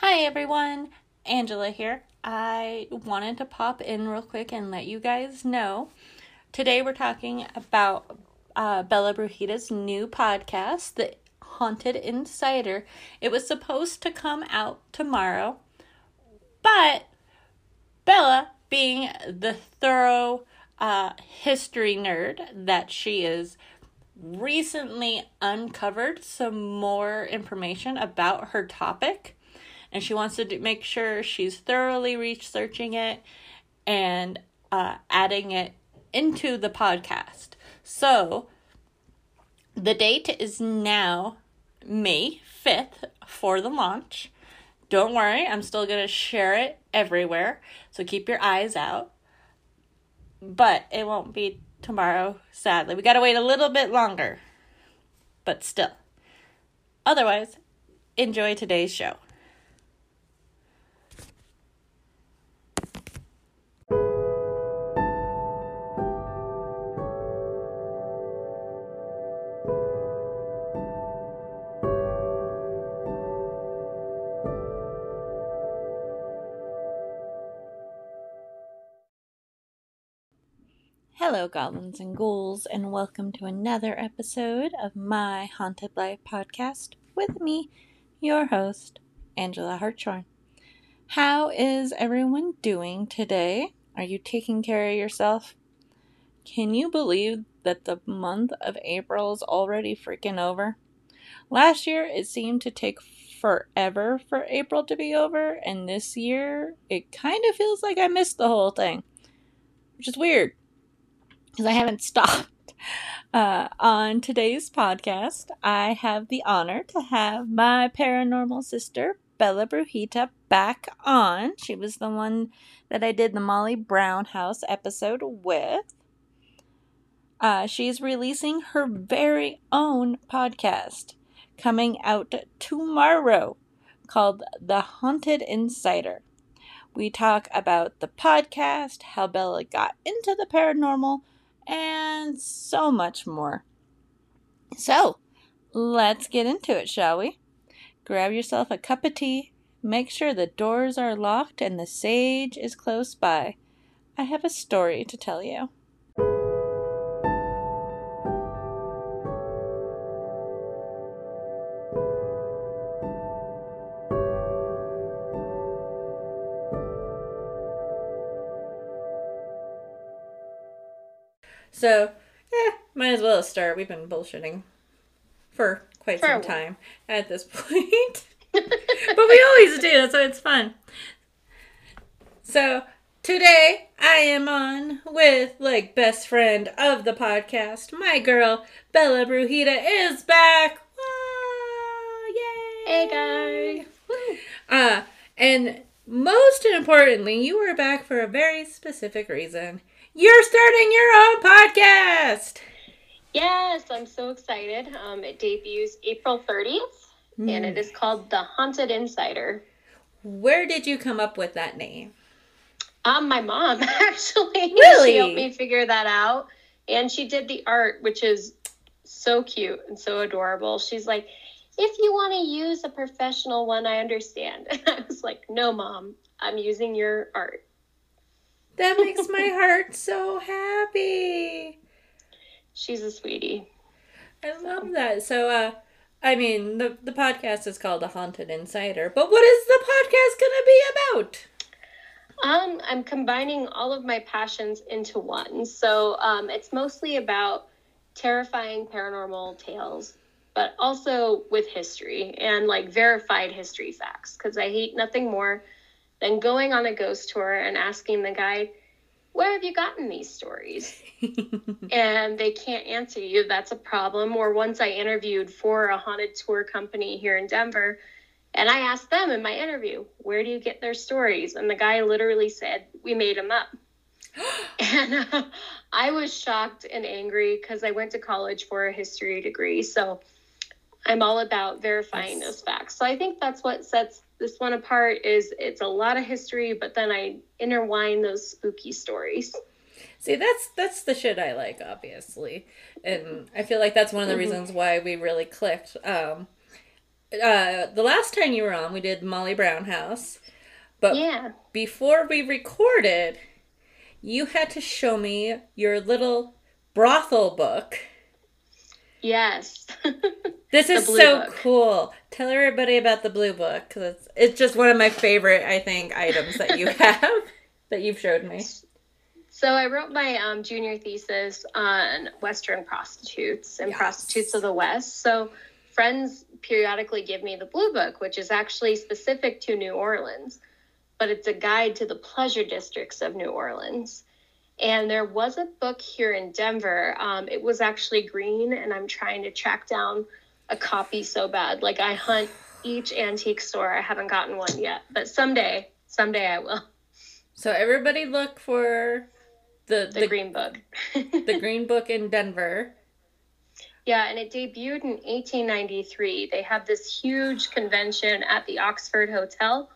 Hi everyone, Angela here. I wanted to pop in real quick and let you guys know. Today we're talking about uh, Bella Brujita's new podcast, The Haunted Insider. It was supposed to come out tomorrow, but Bella, being the thorough uh, history nerd that she is, recently uncovered some more information about her topic and she wants to do, make sure she's thoroughly researching it and uh, adding it into the podcast. So the date is now May 5th for the launch. Don't worry, I'm still going to share it everywhere. So keep your eyes out. But it won't be tomorrow, sadly. We got to wait a little bit longer. But still. Otherwise, enjoy today's show. Hello, goblins and ghouls, and welcome to another episode of my Haunted Life podcast with me, your host, Angela Hartshorn. How is everyone doing today? Are you taking care of yourself? Can you believe that the month of April is already freaking over? Last year, it seemed to take forever for April to be over, and this year, it kind of feels like I missed the whole thing, which is weird because I haven't stopped. Uh, on today's podcast, I have the honor to have my paranormal sister, Bella Brujita, back on. She was the one that I did the Molly Brown House episode with. Uh, she's releasing her very own podcast coming out tomorrow called The Haunted Insider. We talk about the podcast, how Bella got into the paranormal, and so much more. So, let's get into it, shall we? Grab yourself a cup of tea, make sure the doors are locked and the sage is close by. I have a story to tell you. So, yeah, might as well start. We've been bullshitting for quite for some time at this point. but we always do, so it's fun. So, today I am on with like best friend of the podcast, my girl Bella Brujita is back. Wow, Yay! Hey guys. Uh, and most importantly, you are back for a very specific reason. You're starting your own podcast. Yes, I'm so excited. Um, it debuts April 30th, mm. and it is called The Haunted Insider. Where did you come up with that name? Um, my mom actually. Really? she helped me figure that out, and she did the art, which is so cute and so adorable. She's like, "If you want to use a professional one, I understand." I was like, "No, mom, I'm using your art." That makes my heart so happy. She's a sweetie. I love that. So, uh, I mean, the the podcast is called The Haunted Insider, but what is the podcast going to be about? Um, I'm combining all of my passions into one. So, um, it's mostly about terrifying paranormal tales, but also with history and like verified history facts because I hate nothing more than going on a ghost tour and asking the guide, where have you gotten these stories? and they can't answer you. That's a problem. Or once I interviewed for a haunted tour company here in Denver, and I asked them in my interview, where do you get their stories? And the guy literally said, we made them up. and uh, I was shocked and angry because I went to college for a history degree. So I'm all about verifying yes. those facts. So I think that's what sets this one apart is it's a lot of history, but then I intertwine those spooky stories. See, that's that's the shit I like, obviously, and I feel like that's one of the mm-hmm. reasons why we really clicked. Um, uh, the last time you were on, we did Molly Brown House. But Yeah. before we recorded, you had to show me your little brothel book. Yes. This is so book. cool. Tell everybody about the blue book because it's it's just one of my favorite, I think, items that you have that you've showed me. So I wrote my um, junior thesis on Western prostitutes and Yes. prostitutes of the West. So friends periodically give me the Blue Book, which is actually specific to New Orleans, but it's a guide to the pleasure districts of New Orleans. And there was a book here in Denver. Um, it was actually green, and I'm trying to track down a copy so bad. Like I hunt each antique store. I haven't gotten one yet, but someday, someday I will. So everybody look for the The, the, green book. the green book in Denver. Yeah, and it debuted in 1893. They had this huge convention at the Oxford Hotel,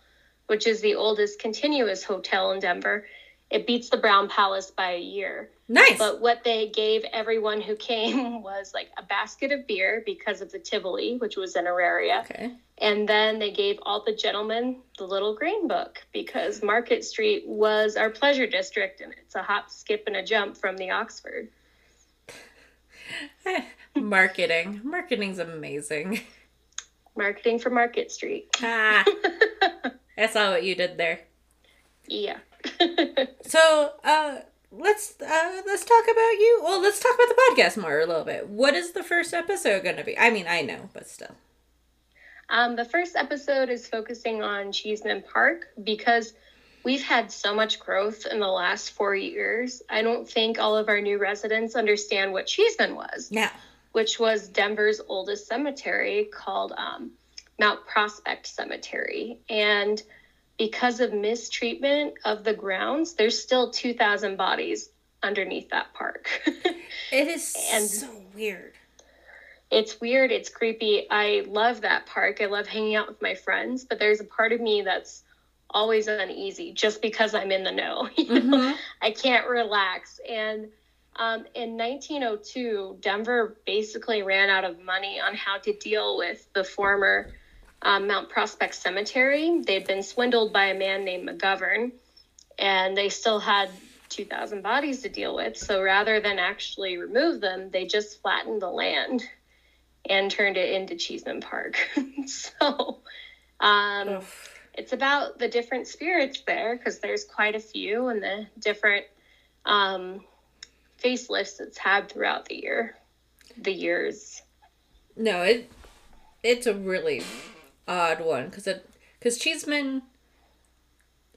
which is the oldest continuous hotel in Denver. It beats the Brown Palace by a year. Nice. But what they gave everyone who came was like a basket of beer because of the Tivoli, which was an area. okay. And then they gave all the gentlemen the little green book because Market Street was our pleasure district and it's a hop, skip, and a jump from the Oxford. Marketing. Marketing's amazing. Marketing for Market Street. Ah, I saw what you did there. Yeah. So, uh, let's uh, let's talk about you. Well, let's talk about the podcast more a little bit. What is the first episode going to be? I mean, I know, but still. um, the first episode is focusing on Cheeseman Park because we've had so much growth in the last four years. I don't think all of our new residents understand what Cheeseman was. Now, which was Denver's oldest cemetery called um, Mount Prospect Cemetery. And because of mistreatment of the grounds, there's still 2,000 bodies underneath that park. it is And- so weird. it's weird, it's creepy. I love that park. I love hanging out with my friends, but there's a part of me that's always uneasy just because I'm in the know. you know? Mhm. I can't relax. And um, in 1902, Denver basically ran out of money on how to deal with the former um, Mount Prospect Cemetery. They'd been swindled by a man named McGovern, and they still had 2,000 bodies to deal with. So rather than actually remove them, they just flattened the land and turned it into Cheeseman Park. so. Um, it's about the different spirits there because there's quite a few and the different um, facelifts it's had throughout the year, the years. No, it it's a really odd one because it because Cheeseman,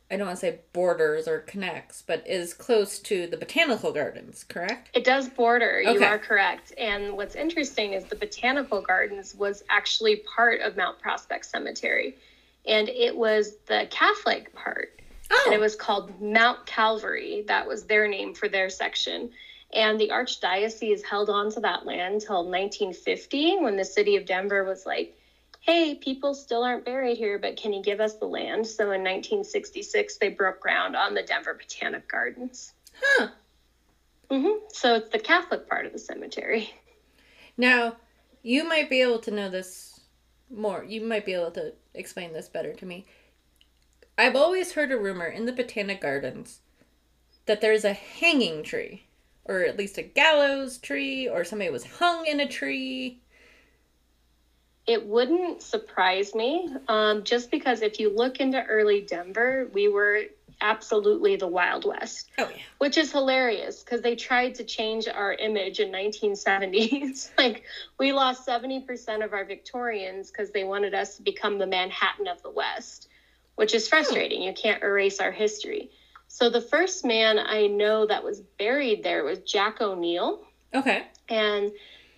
I don't want to say borders or connects, but is close to the botanical gardens. Correct? It does border. Okay. You are correct. And what's interesting is the botanical gardens was actually part of Mount Prospect Cemetery, and it was the Catholic part. Oh, and it was called Mount Calvary. That was their name for their section. And the archdiocese held on to that land till 1950 when the city of Denver was like, hey, people still aren't buried here, but can you give us the land? So in 1966, they broke ground on the Denver Botanic Gardens. huh. hmm So it's the Catholic part of the cemetery. Now, you might be able to know this more. You might be able to explain this better to me. I've always heard a rumor in the Botanic Gardens that there's a hanging tree, or at least a gallows tree, or somebody was hung in a tree. It wouldn't surprise me, um, just because if you look into early Denver, we were absolutely the Wild West. Oh, yeah. which is hilarious because they tried to change our image in 1970s like we lost 70% of our victorians because they wanted us to become the manhattan of the west which is frustrating you can't erase our history so the first man i know that was buried there was jack o'neill Okay. and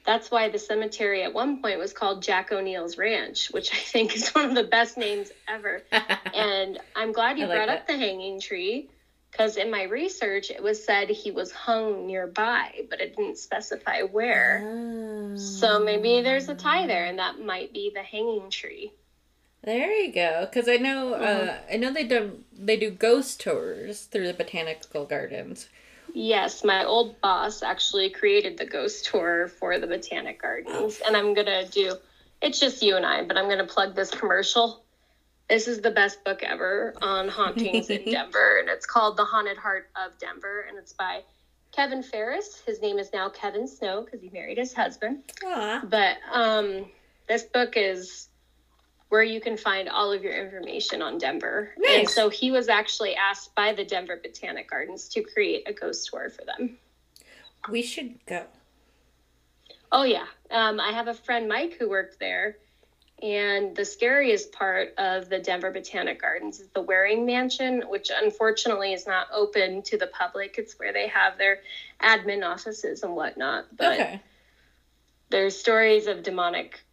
that's why the cemetery at one point was called jack o'neill's ranch which i think is one of the best names ever and I'm glad you like brought that. up the hanging tree because in my research it was said he was hung nearby, but it didn't specify where. So maybe there's a tie there, and that might be the hanging tree. There you go. Because I know, uh, I know they do they do ghost tours through the botanical gardens. Yes, my old boss actually created the ghost tour for the Botanic Gardens, and I'm gonna do it's just you and I, but I'm going to plug this commercial. This is the best book ever on hauntings in Denver, and it's called The Haunted Heart of Denver, and it's by Kevin Pharris. His name is now Kevin Snow because he married his husband. Aww. But um, this book is where you can find all of your information on Denver. Nice. And so he was actually asked by the Denver Botanic Gardens to create a ghost tour for them. We should go. Oh yeah, um, I have a friend Mike who worked there, and the scariest part of the Denver Botanic Gardens is the Waring Mansion, which unfortunately is not open to the public. It's where they have their admin offices and whatnot. But okay. there's stories of demonic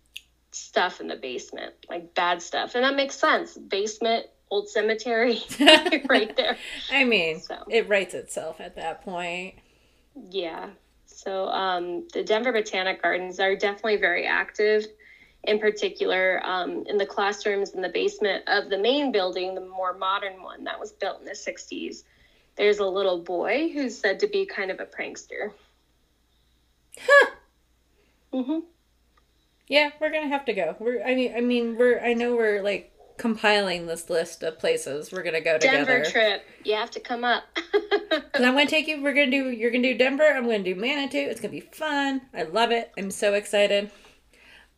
stuff in the basement, like bad stuff, and that makes sense. Basement, old cemetery, right there. I mean, So. it writes itself at that point. Yeah. So um, the Denver Botanic Gardens are definitely very active. In particular, um, in the classrooms in the basement of the main building, the more modern one that was built in the 60s, there's a little boy who's said to be kind of a prankster. Huh. hmm Yeah, we're gonna have to go. We're. I mean, I mean, we're. I know we're like compiling this list of places we're gonna go Denver together. Denver trip. You have to come up. And I'm gonna take you. We're gonna do. You're gonna do Denver. I'm gonna do Manitou. It's gonna be fun. I love it. I'm so excited.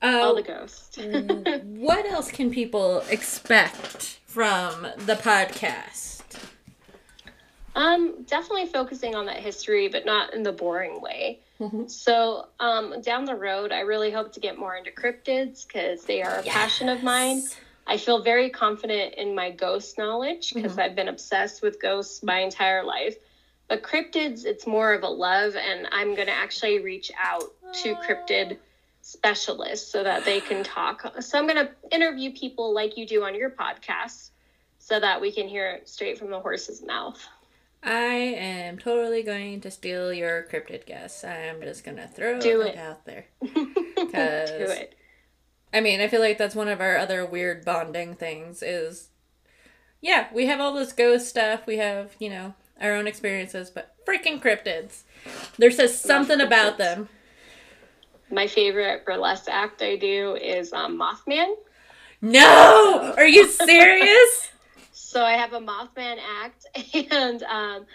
All Uh, the ghosts. what else can people expect from the podcast? Um, definitely focusing on that history, but not in the boring way. So, um, down the road, I really hope to get more into cryptids because they are a passion of mine. I feel very confident in my ghost knowledge because I've been obsessed with ghosts my entire life. But cryptids, it's more of a love, and I'm going to actually reach out to cryptid specialists so that they can talk. So, I'm going to interview people like you do on your podcast so that we can hear it straight from the horse's mouth. I am totally going to steal your cryptid guess. I'm just gonna throw Do it, it. out there. Do it. I mean, I feel like that's one of our other weird bonding things is yeah, we have all this ghost stuff, we have, you know, our own experiences, but freaking cryptids. There's just something about them. My favorite burlesque act I do is um, Mothman. No! Are you serious? So I have a Mothman act, and um,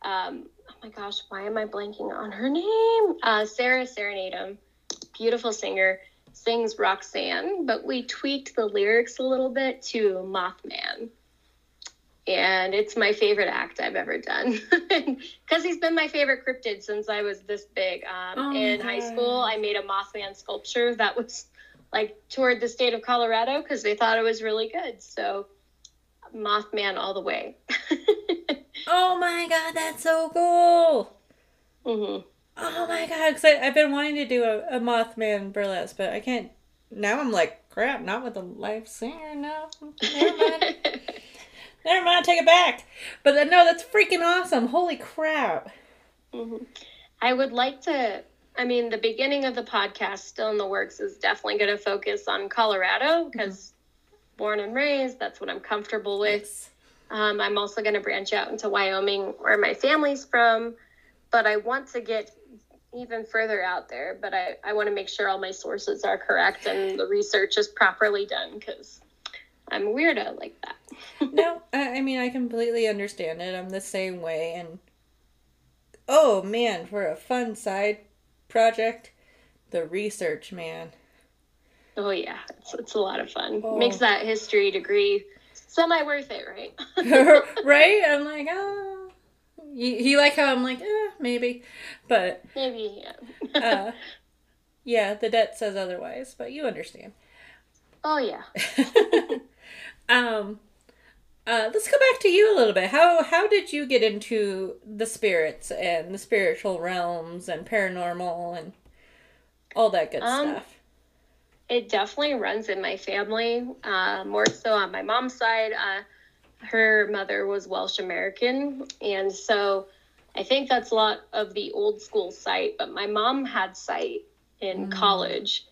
um, oh my gosh, why am I blanking on her name? Uh, Sarah Serenadum, beautiful singer, sings Roxanne, but we tweaked the lyrics a little bit to Mothman. And it's my favorite act I've ever done because he's been my favorite cryptid since I was this big. Um, Oh in high school. I made a Mothman sculpture that was like toured the state of Colorado because they thought it was really good. So Mothman all the way. oh my god, that's so cool! hmm Oh my god, because I've been wanting to do a, a Mothman burlesque, but I can't. Now I'm like, crap, not with a live singer, no. Never mind. Never mind, take it back. But then, no, that's freaking awesome. Holy crap. Mhm. I would like to. I mean, the beginning of the podcast, still in the works, is definitely going to focus on Colorado because born and raised, that's what I'm comfortable with. Um, I'm also going to branch out into Wyoming, where my family's from, but I want to get even further out there. But I, I want to make sure all my sources are correct and the research is properly done because I'm a weirdo like that. no, I, I mean, I completely understand it. I'm the same way. And oh man, for a fun side project, the research, man. Oh yeah, it's, it's a lot of fun. Oh. Makes that history degree semi worth it, right? right? I'm like, oh. You, you like how I'm like, eh, maybe. But Maybe, yeah. uh, yeah, the debt says otherwise, but you understand. oh yeah. um, uh, let's go back to you a little bit. How how did you get into the spirits and the spiritual realms and paranormal and all that good Um, stuff? It definitely runs in my family, uh, more so on my mom's side. Uh, her mother was Welsh American, and so I think that's a lot of the old school sight. But my mom had sight in Mm. college,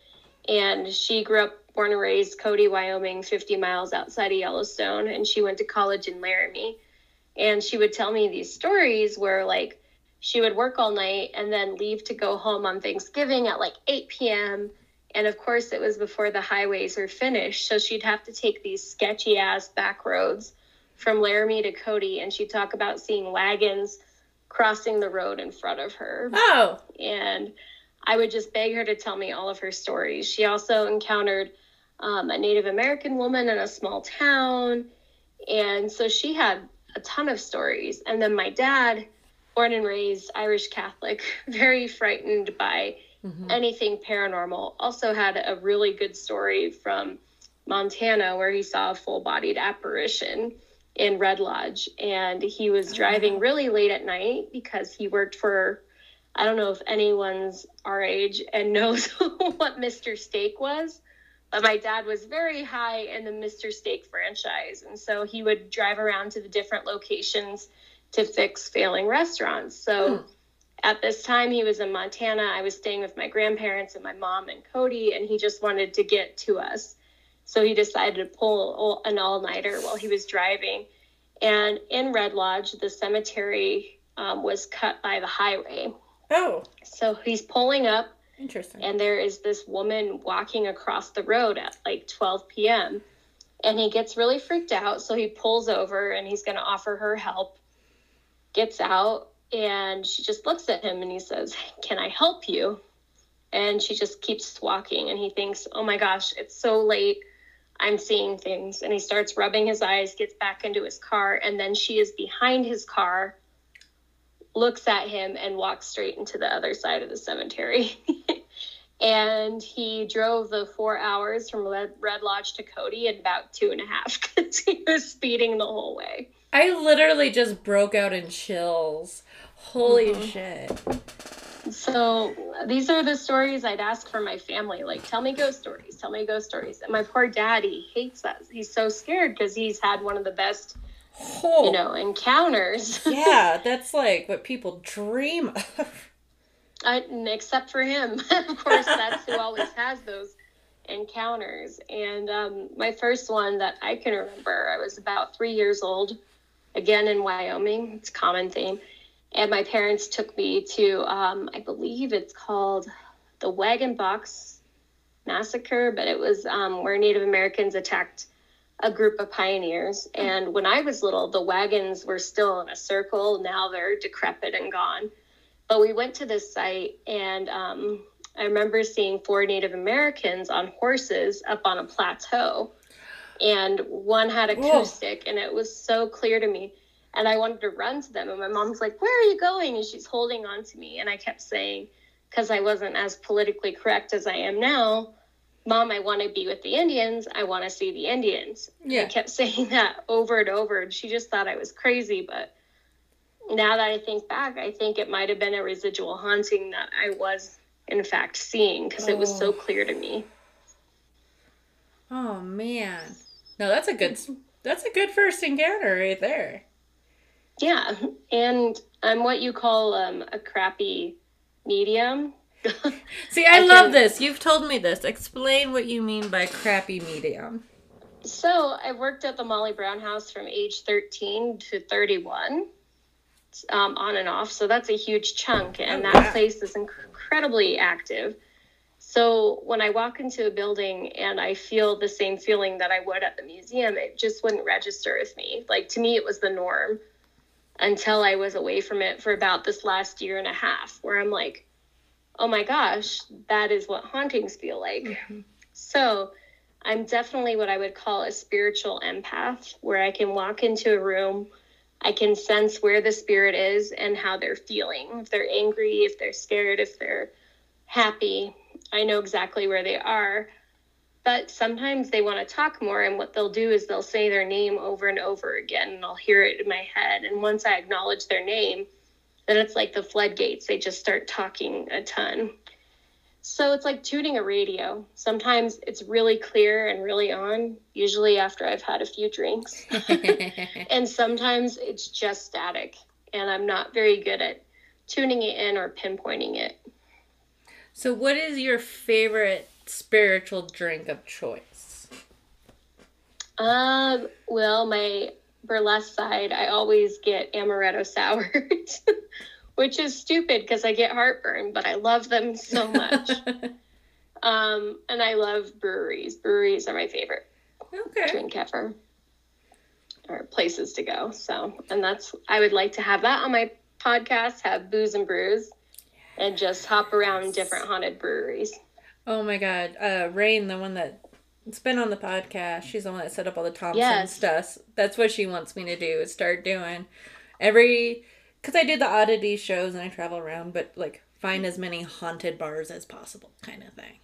and she grew up, born and raised Cody, Wyoming, 50 miles outside of Yellowstone, and she went to college in Laramie. And she would tell me these stories where, like, she would work all night and then leave to go home on Thanksgiving at like 8 p.m And of course, it was before the highways were finished. So she'd have to take these sketchy ass back roads from Laramie to Cody. And she'd talk about seeing wagons crossing the road in front of her. Oh. And I would just beg her to tell me all of her stories. She also encountered um, a Native American woman in a small town. And so she had a ton of stories. And then my dad, born and raised Irish Catholic, very frightened by mm-hmm. anything paranormal, also had a really good story from Montana where he saw a full bodied apparition in Red Lodge. And he was driving really late at night because he worked for, I don't know if anyone's our age and knows what Mr. Steak was. But my dad was very high in the Mr. Steak franchise. And so he would drive around to the different locations to fix failing restaurants. So hmm. At this time, he was in Montana. I was staying with my grandparents and my mom and Cody, and he just wanted to get to us. So he decided to pull an all nighter while he was driving. And in Red Lodge, the cemetery um, was cut by the highway. Oh. So he's pulling up. Interesting. And there is this woman walking across the road at like 12 p.m. And he gets really freaked out. So he pulls over and he's going to offer her help. Gets out and she just looks at him and he says, Can I help you? And she just keeps walking and he thinks, Oh my gosh, it's so late. I'm seeing things. And he starts rubbing his eyes, gets back into his car, and then she is behind his car, looks at him, and walks straight into the other side of the cemetery. and he drove the four hours from Red Lodge to Cody in about two and a half because he was speeding the whole way. I literally just broke out in chills. Holy mm-hmm. shit. So these are the stories I'd ask for my family. Like, tell me ghost stories. Tell me ghost stories. And my poor daddy hates that. He's so scared because he's had one of the best, oh. you know, encounters. yeah, that's like what people dream of. I, except for him, of course, that's who always has those encounters. And um, my first one that I can remember, I was about three years old, again in Wyoming. It's a common theme and my parents took me to um, i believe it's called the wagon box massacre but it was um, where native americans attacked a group of pioneers. And when i was little the wagons were still in a circle. Now they're decrepit and gone. But we went to this site and um, i remember seeing four native americans on horses up on a plateau. And one had a Whoa. and it was so clear to me and I wanted to run to them. And my mom's like, Where are you going? And she's holding on to me. And I kept saying, because I wasn't as politically correct as I am now, Mom, I want to be with the Indians. I want to see the Indians. Yeah. I kept saying that over and over. And she just thought I was crazy. But now that I think back, I think it might have been a residual haunting that I was, in fact, seeing because oh. it was so oh. clear to me. Oh, man. No, that's a good. That's a good first encounter right there. Yeah, and I'm what you call um, a crappy medium. See, I, I love can... this. You've told me this. Explain what you mean by crappy medium. So, I worked at the Molly Brown House from age 13 to 31, um, on and off. So, that's a huge chunk, and oh, that place is incredibly active. So, when I walk into a building and I feel the same feeling that I would at the museum, it just wouldn't register with me. Like, to me, it was the norm until I was away from it for about this last year and a half, where I'm like, oh my gosh, that is what hauntings feel like. Mm-hmm. So I'm definitely what I would call a spiritual empath, where I can walk into a room, I can sense where the spirit is and how they're feeling. If they're angry, if they're scared, if they're happy, I know exactly where they are but sometimes they want to talk more and what they'll do is they'll say their name over and over again and i'll hear it in my head and once i acknowledge their name then it's like the floodgates they just start talking a ton. So it's like tuning a radio. Sometimes it's really clear and really on usually after i've had a few drinks. And sometimes it's just static and i'm not very good at tuning it in or pinpointing it. So what is your favorite spiritual drink of choice? Um, well, my burlesque side, I always get amaretto sours, which is stupid because I get heartburn, but I love them so much. Um, and I love breweries. Breweries are my favorite Okay. drink ever, or places to go. So, and that's I would like to have that on my podcast. Have booze and brews, and just hop around different haunted breweries. Oh my god. Uh Rain, the one that it's been on the podcast. She's the one that set up all the Thompson Yes. stuff. That's what she wants me to do is start doing every because I do the oddity shows and I travel around, but like find as many haunted bars as possible, kind of thing.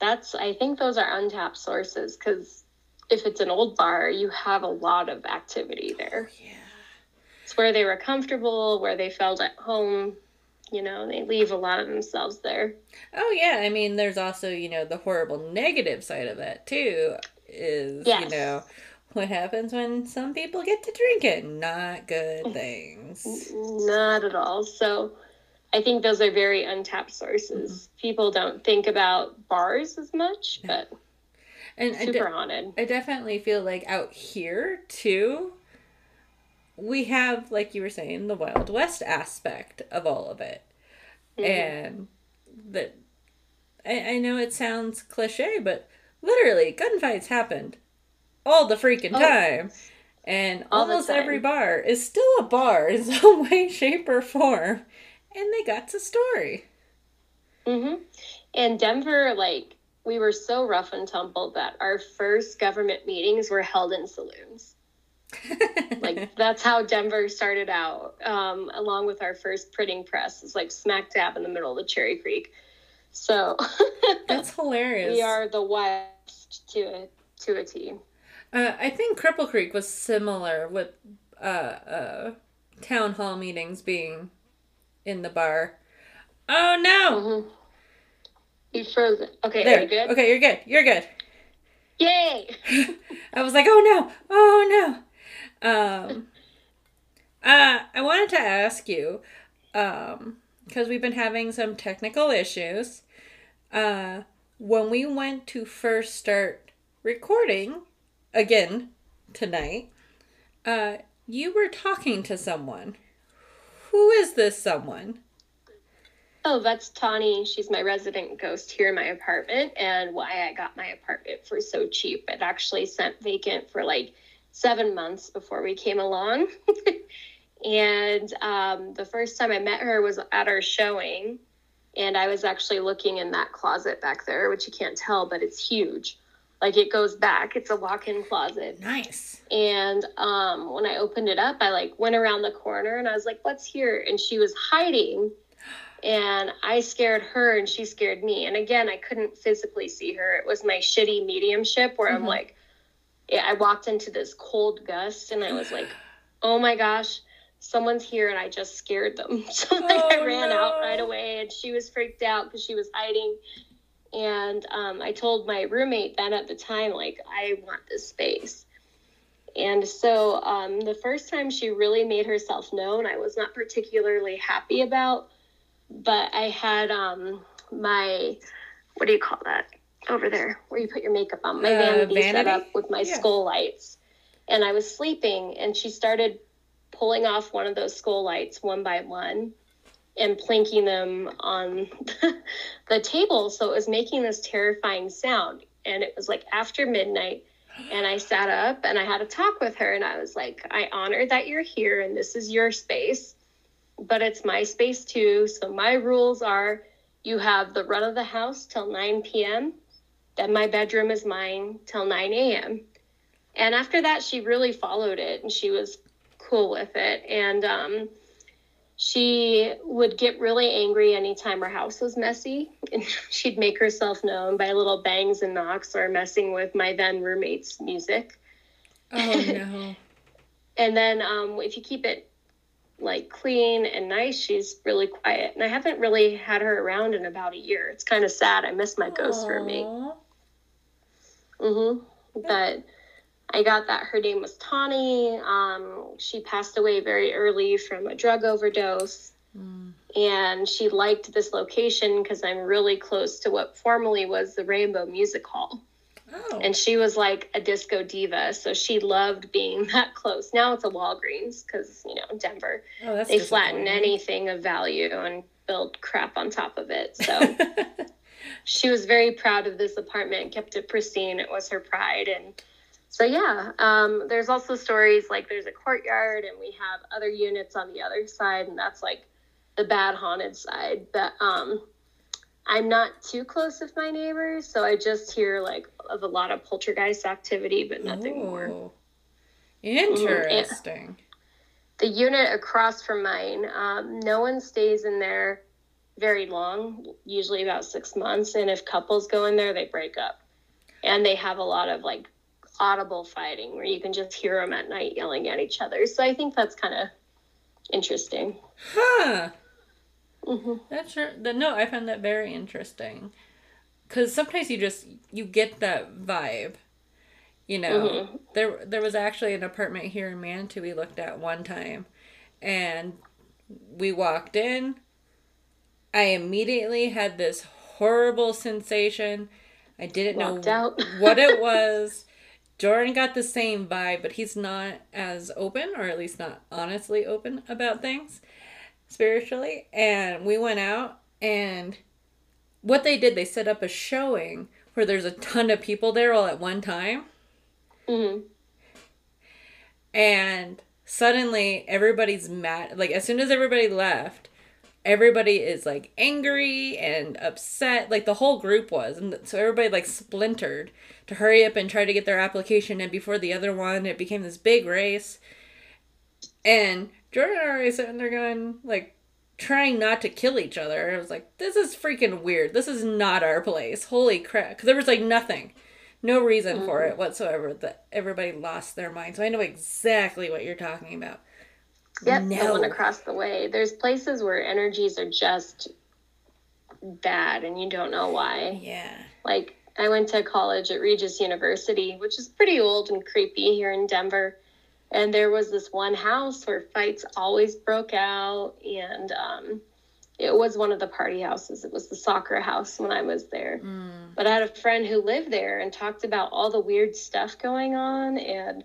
That's I think those are untapped sources because if it's an old bar, you have a lot of activity there. Yeah. It's where they were comfortable, where they felt at home. You know, they leave a lot of themselves there. Oh yeah, I mean, there's also you know the horrible negative side of that too. Is you know what happens when some people get to drink it? Not good mm. things. Not at all. So I think those are very untapped sources. Mm-hmm. People don't think about bars as much, but And I, de- super haunted. I definitely feel like out here too, we have like you were saying the Wild West aspect of all of it, Mhm. and that I, I know it sounds cliche, but literally gunfights happened all the freaking Oh. time. And All almost every bar is still a bar in some way, shape, or form. And they got to story. hmm And Denver, like, we were so rough and tumble that our first government meetings were held in saloons. Like, that's how Denver started out, um, along with our first printing press. It's like smack dab in the middle of the Cherry Creek. So That's hilarious. we are the West to a, to a T. Uh, I think Cripple Creek was similar with uh, uh, town hall meetings being in the bar. Oh no! Mm-hmm. You frozen. Okay, are There. you good? Okay, you're good. You're good. Yay! I was like, oh no, oh no. Um, uh, I wanted to ask you, um, because we've been having some technical issues. Uh, when we went to first start recording again tonight, uh, you were talking to someone. Who is this someone? Oh, that's Tawny. She's my resident ghost here in my apartment, and why I got my apartment for so cheap. It actually sent vacant for like seven months before we came along. and um, the first time I met her was at our showing, and I was actually looking in that closet back there, which you can't tell, but it's huge. Like it goes back. It's a walk-in closet. Nice. And um, when I opened it up, I like went around the corner and I was like, "What's here?" And she was hiding, and I scared her and she scared me. And again, I couldn't physically see her. It was my shitty mediumship where I'm Mhm. like, yeah, I walked into this cold gust and I was like, "Oh my gosh." Someone's here, and I just scared them. So like, I Oh, ran out right away, and she was freaked out because she was hiding. And um, I told my roommate then at the time, like, I want this space. And so um, the first time she really made herself known, I was not particularly happy about. But I had um, my, what do you call that? Over there, where you put your makeup on. My Uh, vanity, set up with my Yeah. skull lights. And I was sleeping, and she started pulling off one of those skull lights one by one and plinking them on the table. So it was making this terrifying sound. And it was like after midnight. And I sat up and I had a talk with her. And I was like, I honor that you're here and this is your space, but it's my space too. So my rules are you have the run of the house till 9 p.m., then my bedroom is mine till 9 a.m. And after that, she really followed it and she was cool with it. And um, she would get really angry anytime her house was messy. And she'd make herself known by little bangs and knocks or messing with my then roommate's music. Oh no. And then um, if you keep it like clean and nice, she's really quiet. And I haven't really had her around in about a year. It's kind of sad. I miss my ghost roommate. Mm-hmm. But I got that her name was Tawny. Um, she passed away very early from a drug overdose. Mm. And she liked this location because I'm really close to what formerly was the Rainbow Music Hall. Oh. And she was like a disco diva. So she loved being that close. Now it's a Walgreens because, you know, Denver. oh, that's They flatten anything of value and build crap on top of it. So she was very proud of this apartment, kept it pristine. It was her pride. And so, yeah, um, there's also stories like there's a courtyard and we have other units on the other side, and that's like the bad haunted side. But um, I'm not too close with my neighbors, so I just hear like of a lot of poltergeist activity, but nothing Ooh. more. Interesting. Mm-hmm. The unit across from mine, um, no one stays in there very long, usually about six months. And if couples go in there, they break up. And they have a lot of like audible fighting where you can just hear them at night yelling at each other. So I think that's kind of interesting. Huh. Mm-hmm. That's sure. No, I found that very interesting. Because sometimes you just you get that vibe. You know, mm-hmm. there there was actually an apartment here in Manitou we looked at one time, and we walked in I immediately had this horrible sensation. I didn't Walked know what it was. Jordan got the same vibe, but he's not as open, or at least not honestly open about things spiritually. And we went out, and what they did, they set up a showing where there's a ton of people there all at one time. Mm-hmm. And suddenly everybody's mad. Like, as soon as everybody left, everybody is like angry and upset like the whole group was and so everybody like splintered to hurry up and try to get their application in before the other one it became this big race and jordan and i are sitting there going like trying not to kill each other. I was like this is freaking weird. This is not our place. Holy crap. Because there was like nothing. No reason mm-hmm. for it whatsoever that everybody lost their mind. So i know exactly what you're talking about Yep, no. the one across the way. There's places where energies are just bad and you don't know why. Yeah. Like I went to college at Regis University, which is pretty old and creepy here in Denver. And there was this one house where fights always broke out and um, it was one of the party houses. It was the soccer house when I was there. Mm. But I had a friend who lived there and talked about all the weird stuff going on and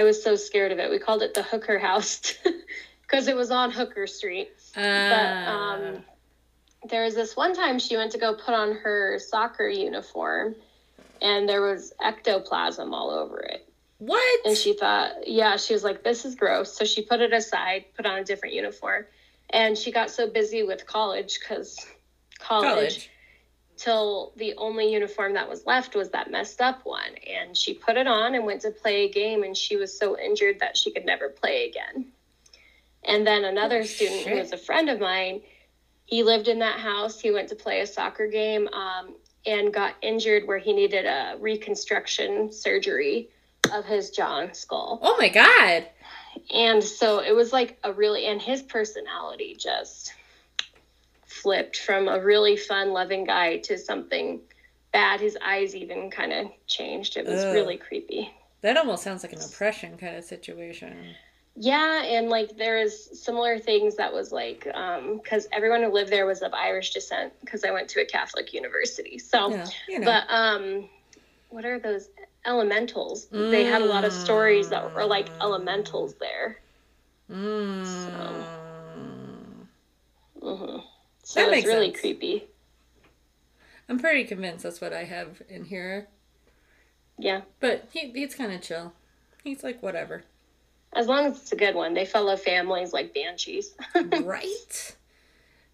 I was so scared of it. We called it the Hooker House because it was on Hooker Street. Uh. But um, there was this one time she went to go put on her soccer uniform, and there was ectoplasm all over it. What? And she thought, yeah, she was like, this is gross. So she put it aside, put on a different uniform. And she got so busy with college because college, college till the only uniform that was left was that messed up one. And she put it on and went to play a game, and she was so injured that she could never play again. And then another oh, student shit. who was a friend of mine, he lived in that house. He went to play a soccer game um, and got injured where he needed a reconstruction surgery of his jaw and skull. Oh my God. And so it was like a really, and his personality just flipped from a really fun, loving guy to something bad. His eyes even kind of changed. It was Ugh. really creepy. That almost sounds like an oppression kind of situation. Yeah, and like there is similar things that was like because um, everyone who lived there was of Irish descent because I went to a Catholic university. So, yeah, you know. but um, what are those elementals? Mm. They had a lot of stories that were like elementals there. Mm. So, mm-hmm. So that it's really sense. creepy. I'm pretty convinced that's what I have in here. Yeah. But he he's kind of chill. He's like whatever. As long as it's a good one, they follow families like banshees. right.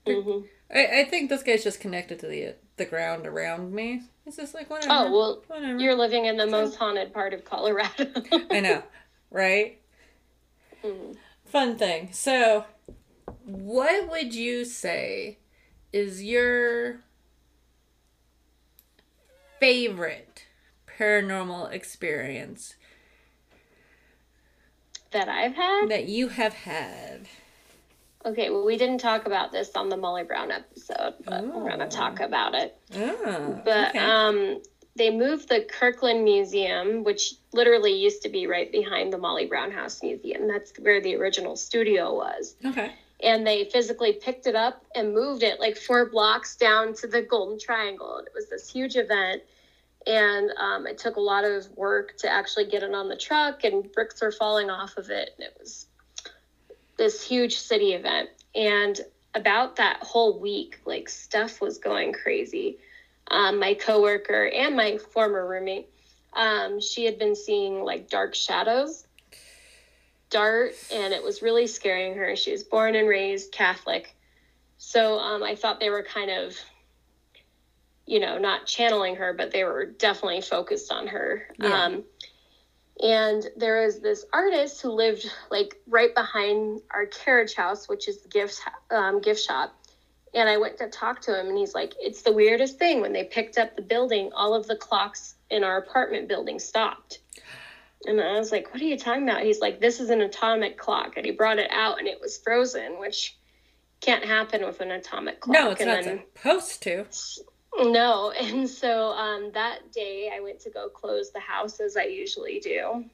Mm-hmm. I, I think this guy's just connected to the the ground around me. It's just like whatever. Oh well, whatever. you're living in the most haunted part of Colorado. I know, right? Mm-hmm. Fun thing. So, what would you say is your favorite paranormal experience that I've had? That you have had. Okay, well, we didn't talk about this on the Molly Brown episode, but we're going to talk about it. Oh, but okay. um, they moved the Kirkland Museum, which literally used to be right behind the Molly Brown House Museum. That's where the original studio was. Okay and they physically picked it up and moved it like four blocks down to the Golden Triangle. It was this huge event, and um, it took a lot of work to actually get it on the truck, and bricks were falling off of it. And it was this huge city event, and about that whole week, like stuff was going crazy. um, my coworker and my former roommate, um, she had been seeing like dark shadows dart, and it was really scaring her. She was born and raised Catholic, so um, I thought they were kind of, you know, not channeling her, but they were definitely focused on her. Yeah. Um, and there was this artist who lived like right behind our carriage house, which is the gift um, gift shop. And I went to talk to him, and he's like, "It's the weirdest thing. When they picked up the building, all of the clocks in our apartment building stopped." And I was like, "What are you talking about?" He's like, "This is an atomic clock," and he brought it out, and it was frozen, which can't happen with an atomic clock. No, it's and not then, supposed to. No, and so um, that day I went to go close the house as I usually do,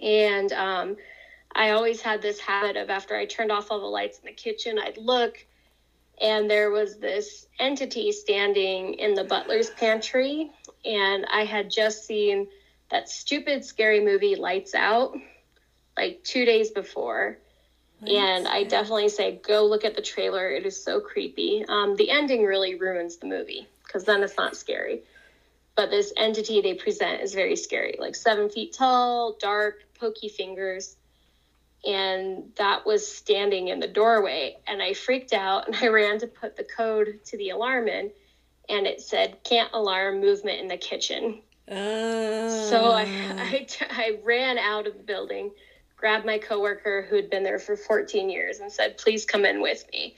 and um, I always had this habit of after I turned off all the lights in the kitchen, I'd look, and there was this entity standing in the butler's pantry, and I had just seen that stupid scary movie Lights Out like two days before and I definitely say go look at the trailer. It is so creepy. Um, the ending really ruins the movie because then it's not scary. But this entity they present is very scary, like seven feet tall, dark, pokey fingers. And that was standing in the doorway. And I freaked out and I ran to put the code to the alarm in. And it said, can't alarm movement in the kitchen. Uh... So I, I, I ran out of the building grabbed my coworker who had been there for 14 years and said, please come in with me.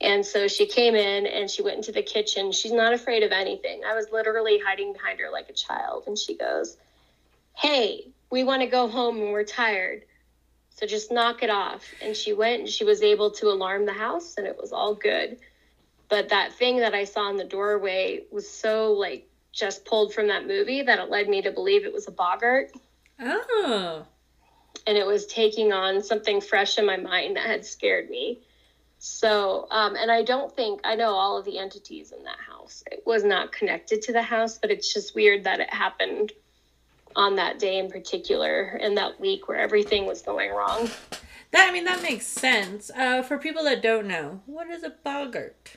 And so she came in and she went into the kitchen. She's not afraid of anything. I was literally hiding behind her like a child. And she goes, Hey, we want to go home and we're tired. So just knock it off. And she went and she was able to alarm the house and it was all good. But that thing that I saw in the doorway was so like just pulled from that movie that it led me to believe it was a boggart. Oh and it was taking on something fresh in my mind that had scared me. So, um, and I don't think I know all of the entities in that house. It was not connected to the house, but it's just weird that it happened on that day in particular in that week where everything was going wrong. That I mean that makes sense. Uh, for people that don't know, what is a boggart?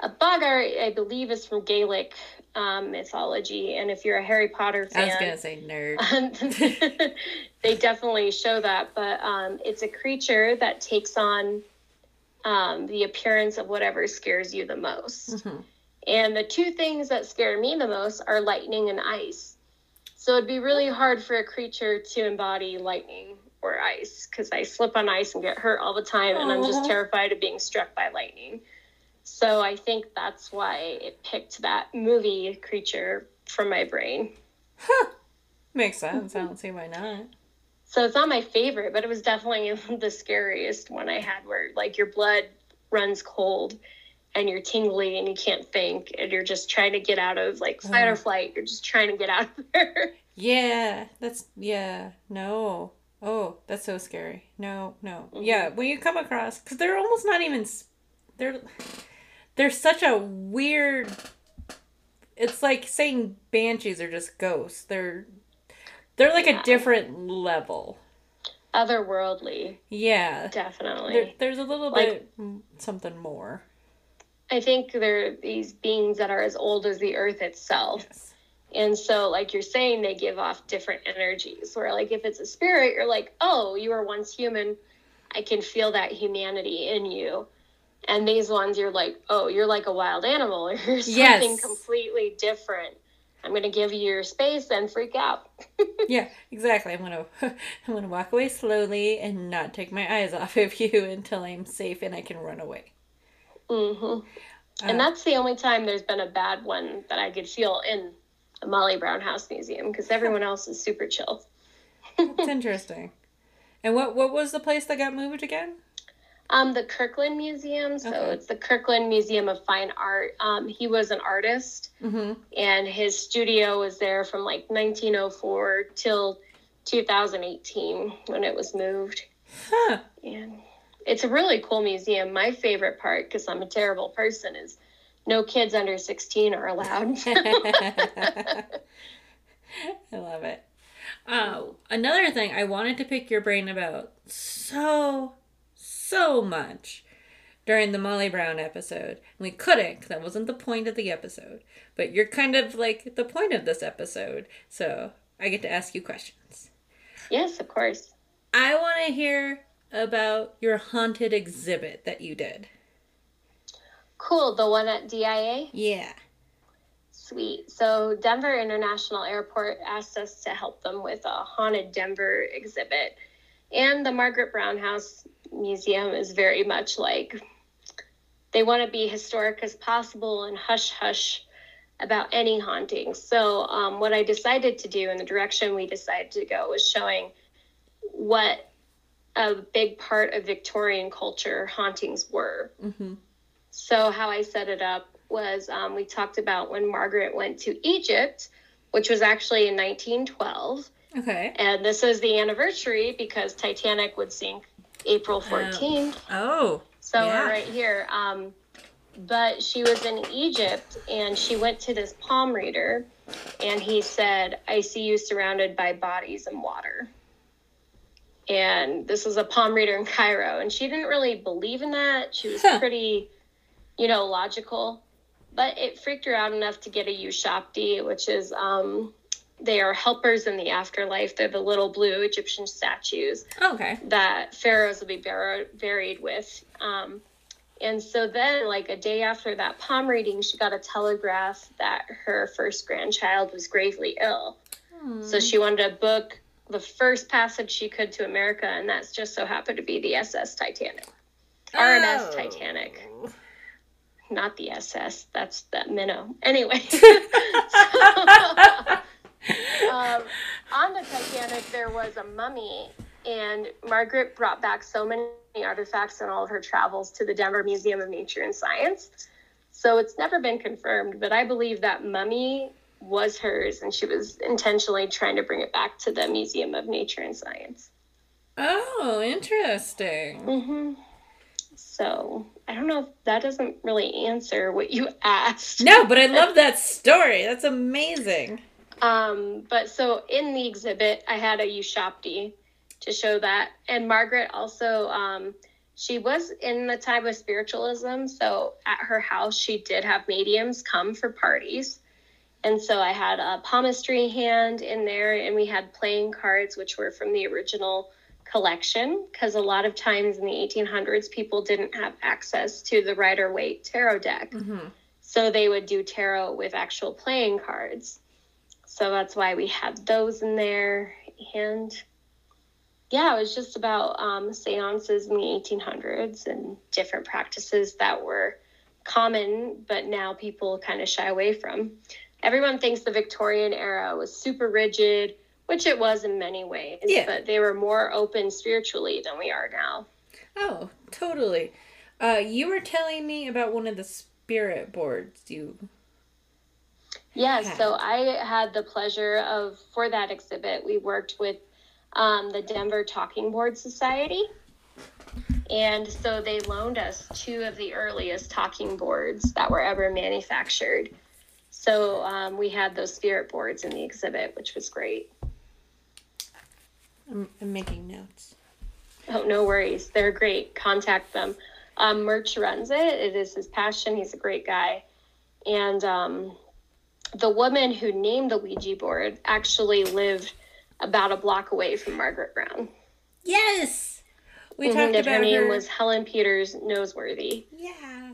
A boggart, I believe, is from Gaelic um, mythology, and if you're a Harry Potter fan, I was gonna say nerd. they definitely show that, but um, it's a creature that takes on um, the appearance of whatever scares you the most. Mm-hmm. And the two things that scare me the most are lightning and ice. So it'd be really hard for a creature to embody lightning or ice because I slip on ice and get hurt all the time, and I'm just terrified of being struck by lightning. So I think that's why it picked that movie creature from my brain. Huh. Makes sense. I don't see why not. So it's not my favorite, but it was definitely the scariest one I had where like your blood runs cold and you're tingly and you can't think and you're just trying to get out of like fight or flight. You're just trying to get out of there. Yeah, that's yeah. No. Oh, that's so scary. No, no. Mm-hmm. Yeah, when you come across cuz they're almost not even they're they're such a weird it's like saying banshees are just ghosts. They're they're like yeah. a different level. Otherworldly. Yeah. Definitely. There, there's a little like, bit something more. I think they're these beings that are as old as the earth itself. Yes. And so, like you're saying, they give off different energies. Where, like, if it's a spirit, you're like, oh, you were once human. I can feel that humanity in you and these ones you're like oh you're like a wild animal. Or you're something yes. completely different. I'm going to give you your space and freak out. Yeah exactly. I'm going to i'm going to walk away slowly and not take my eyes off of you until i'm safe and i can run away. Mm-hmm. and uh, that's the only time there's been a bad one that i could feel in the molly brown house museum because everyone else is super chill. It's interesting. And what what was the place that got moved again um, the Kirkland Museum. So okay. it's the Kirkland Museum of Fine Art. Um, he was an artist, mm-hmm. and his studio was there from like 1904 till 2018 when it was moved. Huh. And it's a really cool museum. My favorite part, because I'm a terrible person, is no kids under 16 are allowed. I love it. Uh, another thing I wanted to pick your brain about so so much during the Molly Brown episode. And we couldn't, that wasn't the point of the episode. But you're kind of like the point of this episode. So I get to ask you questions. Yes, of course. I want to hear about your haunted exhibit that you did. Cool. The one at DIA? Yeah. Sweet. So, Denver International Airport asked us to help them with a haunted Denver exhibit. And the Margaret Brown House Museum is very much like they want to be historic as possible and hush hush about any haunting. So, um, what I decided to do and the direction we decided to go was showing what a big part of Victorian culture hauntings were. Mm-hmm. So, how I set it up was um, we talked about when Margaret went to Egypt, which was actually in 1912. Okay. And this is the anniversary because Titanic would sink April 14th. Oh. So, yeah. we're right here. Um, but she was in Egypt and she went to this palm reader and he said, I see you surrounded by bodies and water. And this was a palm reader in Cairo. And she didn't really believe in that. She was Huh. pretty, you know, logical. But it freaked her out enough to get a Ushabti, which is, um, they are helpers in the afterlife. They're the little blue Egyptian statues Okay. that pharaohs will be bur- buried with. Um, and so then, like a day after that palm reading, she got a telegraph that her first grandchild was gravely ill. So she wanted to book the first passage she could to America, and that's just so happened to be the SS Titanic. RMS Oh. Titanic. Not the SS, that's the minnow. Anyway. um, on the Titanic, there was a mummy, and Margaret brought back so many artifacts in all of her travels to the Denver Museum of Nature and Science. So it's never been confirmed, but I believe that mummy was hers, and she was intentionally trying to bring it back to the Museum of Nature and Science. Oh, interesting. hmm So I don't know if that doesn't really answer what you asked. No, but I love that story. That's amazing. Um, but so in the exhibit, I had a Ushabti to show that. And Margaret also, um, she was in the time of spiritualism. So at her house, she did have mediums come for parties. And so I had a palmistry hand in there, and we had playing cards, which were from the original collection. Because a lot of times in the 1800s, people didn't have access to the Rider Waite tarot deck. Mm-hmm. So they would do tarot with actual playing cards. So that's why we had those in there. And yeah, it was just about um, seances in the 1800s and different practices that were common, but now people kind of shy away from. Everyone thinks the Victorian era was super rigid, which it was in many ways, Yeah. but they were more open spiritually than we are now. Oh, totally. Uh, you were telling me about one of the spirit boards you. Yeah, had. so I had the pleasure of, for that exhibit, we worked with um, the Denver Talking Board Society. And so they loaned us two of the earliest talking boards that were ever manufactured. So um, we had those spirit boards in the exhibit, which was great. I'm, I'm making notes. Oh, no worries. They're great. Contact them. Um, Merch runs it. It is his passion. He's a great guy. And um, the woman who named the Ouija board actually lived about a block away from Margaret Brown. Yes, we Mhm, talked about her name her. was Helen Peters Nosworthy. Yeah.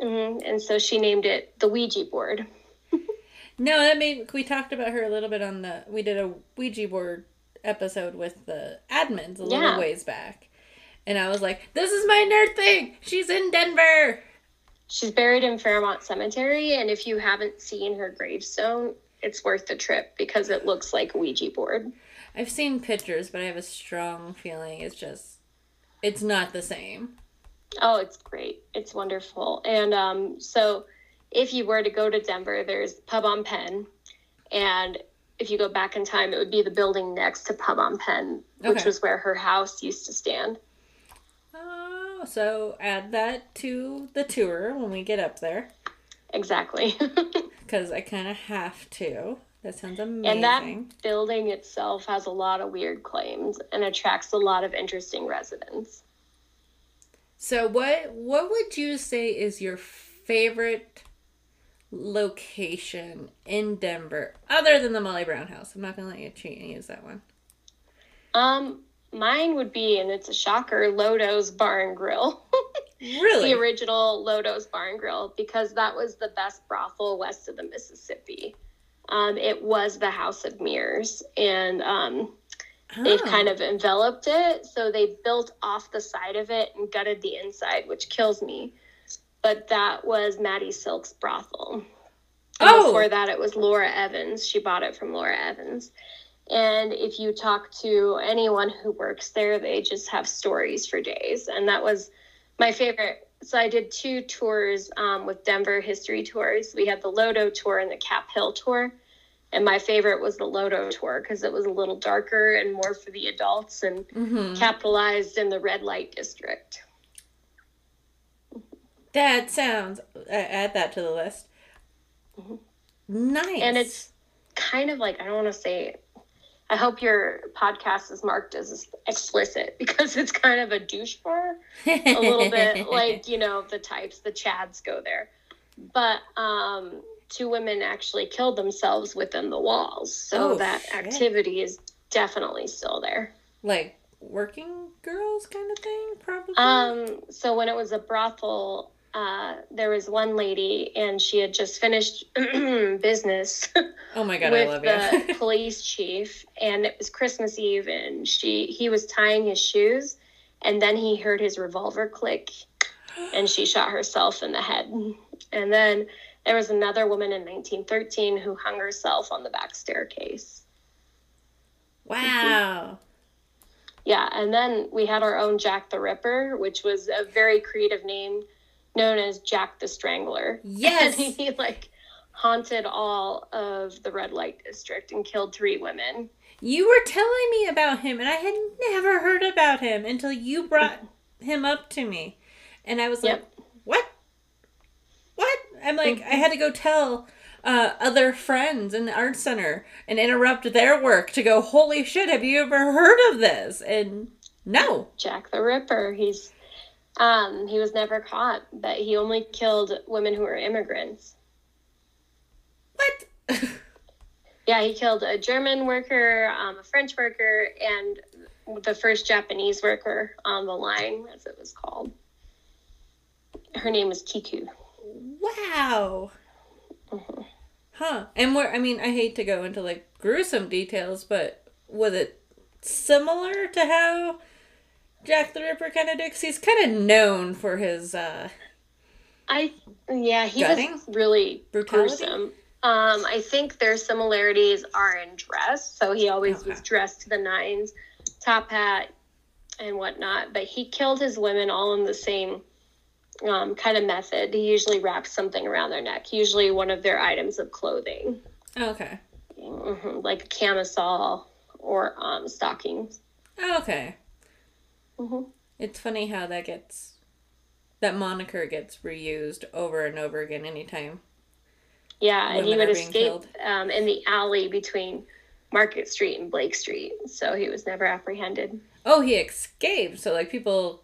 hmm And so she named it the Ouija board. No, that made we talked about her a little bit on the. We did a Ouija board episode with the admins a little Yeah. ways back, and I was like, "This is my nerd thing. She's in Denver." She's buried in Fairmount Cemetery. And if you haven't seen her gravestone, it's worth the trip because it looks like a Ouija board. I've seen pictures, but I have a strong feeling it's just, it's not the same. Oh, it's great. It's wonderful. And um, so if you were to go to Denver, there's Pub on Penn. And if you go back in time, it would be the building next to Pub on Penn, which Okay. was where her house used to stand. Oh, so add that to the tour when we get up there, Exactly. because I kind of have to. That sounds amazing. and that building itself has a lot of weird claims and attracts a lot of interesting residents. So what what would you say is your favorite location in Denver other than the Molly Brown house? I'm not gonna let you cheat and use that one. Um, mine would be, and it's a shocker, Lodo's Bar and Grill. Really? the original Lodo's Bar and Grill because that was the best brothel west of the Mississippi. Um, it was the House of Mirrors, and um, they've Oh. kind of enveloped it. So they built off the side of it and gutted the inside, which kills me. But that was Mattie Silks' brothel. And Oh. Before that, it was Laura Evans. She bought it from Laura Evans. And if you talk to anyone who works there, they just have stories for days. And that was my favorite. So I did two tours um, with Denver History Tours. We had the Lodo tour and the Cap Hill tour. And my favorite was the Lodo tour because it was a little darker and more for the adults and Mhm. capitalized in the red light district. That sounds. Add that to the list. Mhm. Nice. And it's kind of like, I don't want to say, I hope your podcast is marked as explicit because it's kind of a douche bar. a little bit like you know the types the chads go there but um two women actually killed themselves within the walls so Oh, that shit. activity is definitely still there like working girls kind of thing, probably. um so when it was a brothel uh there was one lady and she had just finished business oh my god, I love with the you. police chief and it was christmas eve and she he was tying his shoes and then he heard his revolver click and she shot herself in the head and then there was another woman in 1913 who hung herself on the back staircase wow. yeah and then we had our own jack the ripper which was a very creative name known as jack the strangler Yes. and he like haunted all of the red light district and killed three women You were telling me about him, and I had never heard about him until you brought him up to me. And I was like, Yep. what? What? I'm like, I had to go tell uh, other friends in the art center and interrupt their work to go, holy shit, have you ever heard of this? And no. Jack the Ripper. He's um he was never caught, but he only killed women who were immigrants. What? Yeah, he killed a German worker, um, a French worker, and the first Japanese worker on the line, as it was called. Her name was Kiku. wow. Mhm. Huh. And where, I mean, I hate to go into like gruesome details, but was it similar to how Jack the Ripper kind of did? 'Cause he's kind of known for his, uh, I yeah, he Gutting? was really Brutality? gruesome. Um, I think their similarities are in dress. So he always was dressed to the nines, top hat and whatnot. But he killed his women all in the same um, kind of method. He usually wrapped something around their neck, usually one of their items of clothing, okay. hmm like a camisole or um, stockings. Okay. hmm It's funny how that gets, that moniker gets reused over and over again anytime. Yeah, and he would escape um, in the alley between Market Street and Blake Street. So he was never apprehended. Oh, he escaped. So, like, people,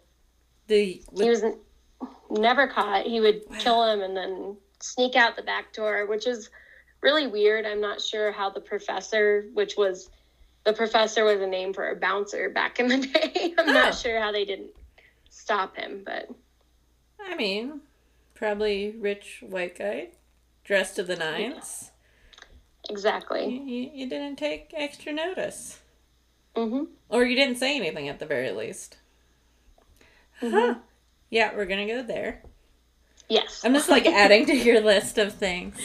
the, he was never caught. He would Wow. kill him and then sneak out the back door, which is really weird. I'm not sure how the professor, which was the professor was a name for a bouncer back in the day. I'm Oh. not sure how they didn't stop him, but I mean, probably rich white guy, dressed to the nines. You, exactly. you, you didn't take extra notice. hmm Or you didn't say anything at the very least. Mhm. Huh. Yeah, we're gonna go there. Yes. I'm just like adding to your list of things.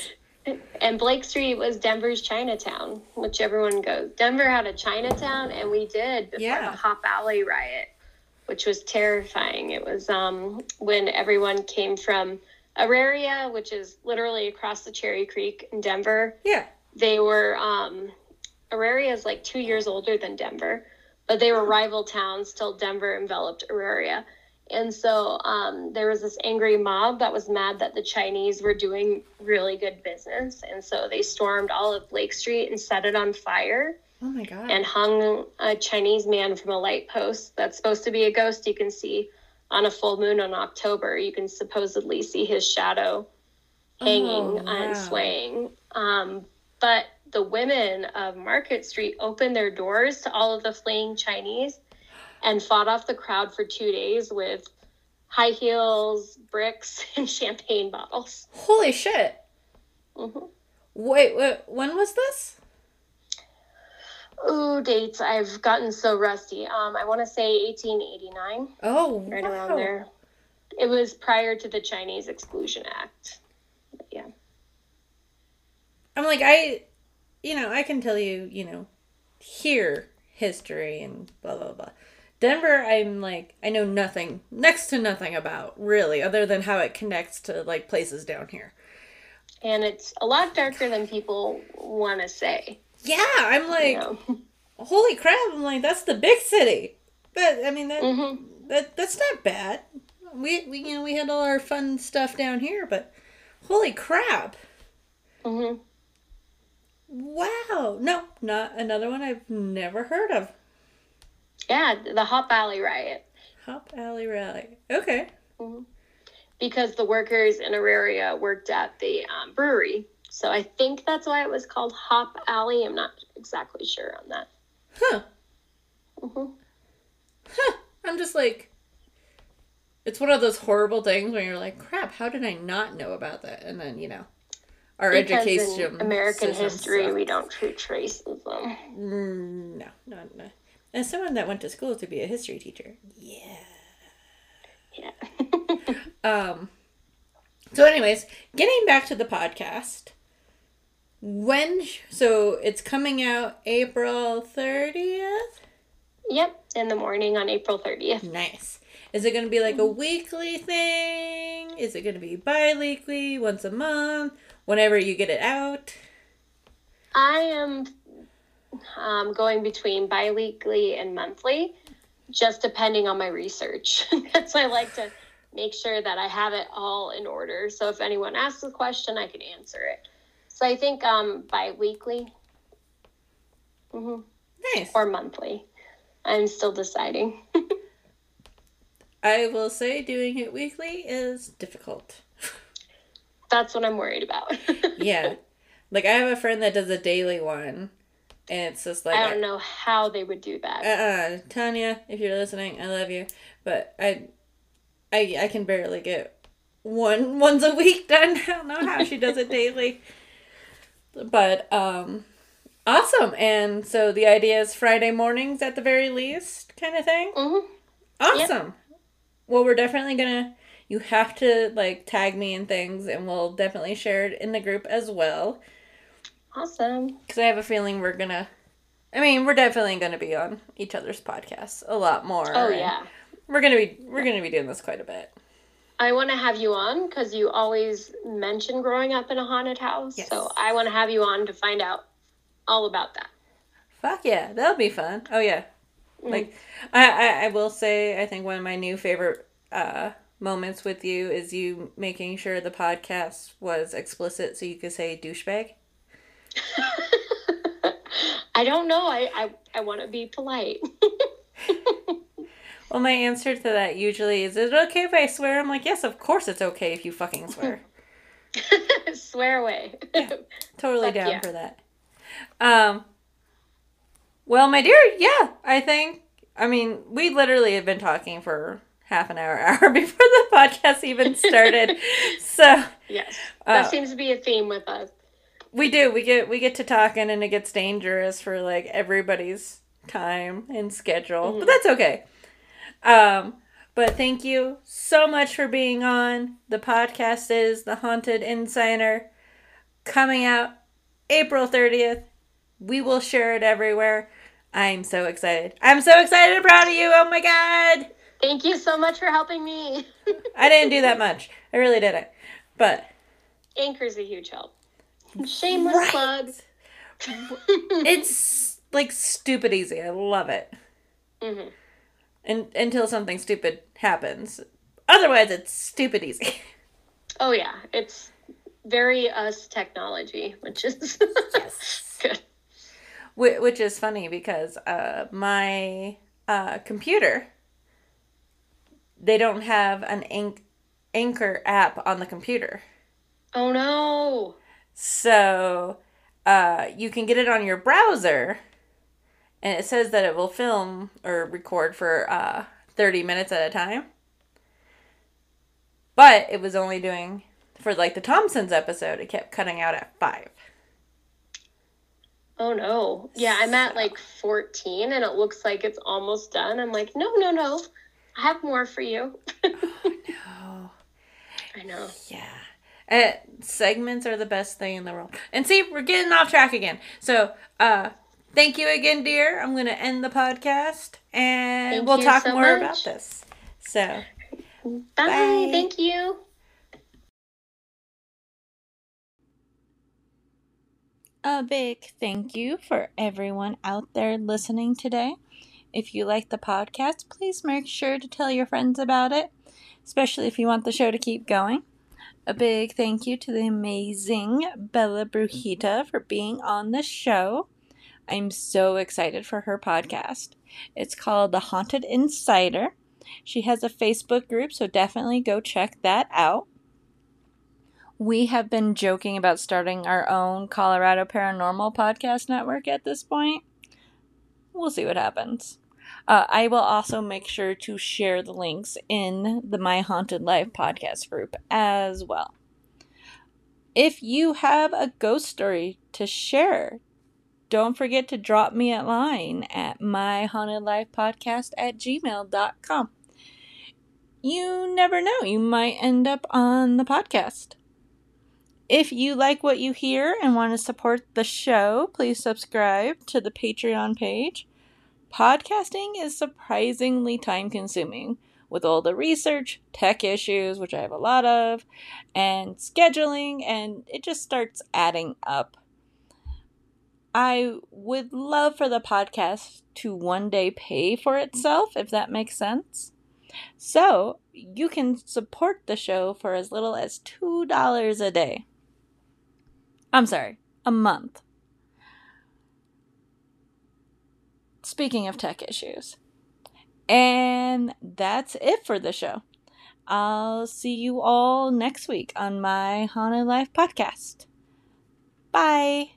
And Blake Street was Denver's Chinatown, which everyone goes. Denver had a Chinatown, and we did before Yeah. the Hop Alley riot, which was terrifying. It was um, when everyone came from Auraria, which is literally across the Cherry Creek in Denver. Yeah. They were um, Auraria is like two years older than Denver, but they were rival towns till Denver enveloped Auraria. And so um, there was this angry mob that was mad that the Chinese were doing really good business. And so they stormed all of Blake Street and set it on fire Oh my god. and hung a Chinese man from a light post that's supposed to be a ghost you can see on a full moon in October, you can supposedly see his shadow hanging Oh, wow. and swaying. Um, but the women of Market Street opened their doors to all of the fleeing Chinese and fought off the crowd for two days with high heels, bricks, and champagne bottles. Holy shit. hmm Wait, wait, when was this? Ooh, dates. I've gotten so rusty. Um, I want to say 1889, Oh, right wow. around there. It was prior to the Chinese Exclusion Act. Yeah. I'm like, I, you know, I can tell you, you know, here history and blah, blah, blah. Denver, I'm like, I know nothing, next to nothing about, really, other than how it connects to, like, places down here. And it's a lot darker than people want to say. Yeah, I'm like, You know? holy crap, I'm like, that's the big city. But, I mean, that, hmm that that's not bad. We, we, you know, we had all our fun stuff down here, but holy crap. hmm Wow. No, not another one I've never heard of. Yeah, the Hop Valley riot. Hop Alley Rally. Okay. Because the workers in Auraria worked at the um, brewery. So I think that's why it was called Hop Alley. I'm not exactly sure on that. Huh. hmm Huh. I'm just like, it's one of those horrible things when you're like, crap, how did I not know about that? And then, you know, our Because education. in American system history, we don't treat racism. Mm, no, no, no. As someone that went to school to be a history teacher, yeah. Yeah. Um. So, anyways, getting back to the podcast. When so it's coming out April thirtieth. yep, in the morning on April 30th. Nice. Is it going to be like a weekly thing? Is it going to be bi-weekly, once a month, whenever you get it out? I am um, going between biweekly and monthly, just depending on my research. That's why I like to make sure that I have it all in order. So if anyone asks a question, I can answer it. So I think um, biweekly hmm Nice. or monthly. I'm still deciding. I will say doing it weekly is difficult. That's what I'm worried about. Yeah. like I have a friend that does a daily one and it's just like I don't know how they would do that. uh-uh tanya if you're listening i love you but i i i can barely get one once a week done i don't know how she does it daily but um awesome and so the idea is friday mornings at the very least kind of thing hmm awesome well we're definitely gonna you have to like tag me in things and we'll definitely share it in the group as well Awesome. because I have a feeling we're gonna. I mean, we're definitely gonna be on each other's podcasts a lot more. Oh yeah. we're gonna be we're gonna be doing this quite a bit. I want to have you on because you always mention growing up in a haunted house. Yes. So I want to have you on to find out all about that. Fuck yeah, that'll be fun. Oh yeah, like I, I I will say I think one of my new favorite uh moments with you is you making sure the podcast was explicit so you could say douchebag. I don't know. I I, I want to be polite. Well, my answer to that usually is, "Is it okay if I swear?" I'm like, "Yes, of course it's okay if you fucking swear." Swear away. totally Fuck down yeah. for that. Um. Well, my dear, yeah, I think. I mean, we literally have been talking for half an hour, hour before the podcast even started. so yes. That Uh, seems to be a theme with us. we do. We get we get to talking, and it gets dangerous for like everybody's time and schedule, but that's okay. Um. But thank you so much for being on. The podcast is The Haunted Insider coming out April 30th. We will share it everywhere. I'm so excited. I'm so excited and proud of you. Oh my god. Thank you so much for helping me. I didn't do that much. I really didn't. But Anchor's a huge help. Shameless Right. plug. it's like stupid easy. I love it. Mhm. And until something stupid happens. Otherwise, it's stupid easy. Oh yeah, it's very us technology, which is Yes. good. Wh- Which is funny because uh, my uh, computer they don't have an anch- Anchor app on the computer. Oh no. So uh, you can get it on your browser, and it says that it will film or record for uh, 30 minutes at a time. But it was only doing, for like the Thompsons episode, it kept cutting out at five. Oh no. Yeah, I'm at like 14 and it looks like it's almost done. I'm like, no, no, no. I have more for you. oh no. I know. Yeah. Uh, segments are the best thing in the world. And see, we're getting off track again. So, uh, thank you again, dear. I'm going to end the podcast and Thank we'll talk so more much. about this. So, Bye. Bye. Thank you. a big thank you for everyone out there listening today. If you like the podcast, please make sure to tell your friends about it, especially if you want the show to keep going. A big thank you to the amazing Bella Brujita for being on the show. I'm so excited for her podcast. It's called The Haunted Insider. She has a Facebook group, so definitely go check that out. We have been joking about starting our own Colorado Paranormal Podcast Network at this point. We'll see what happens. Uh, I will also make sure to share the links in the My Haunted Life podcast group as well. If you have a ghost story to share, don't forget to drop me a line at myhauntedlifepodcast at gmail.com. You never know, you might end up on the podcast. If you like what you hear and want to support the show, please subscribe to the Patreon page. Podcasting is surprisingly time consuming with all the research, tech issues, which I have a lot of, and scheduling, and it just starts adding up. I would love for the podcast to one day pay for itself, if that makes sense. So, you can support the show for as little as $2 a day. I'm sorry, a month. Speaking of tech issues. And that's it for the show. I'll see you all next week on my Haunted Life podcast. Bye.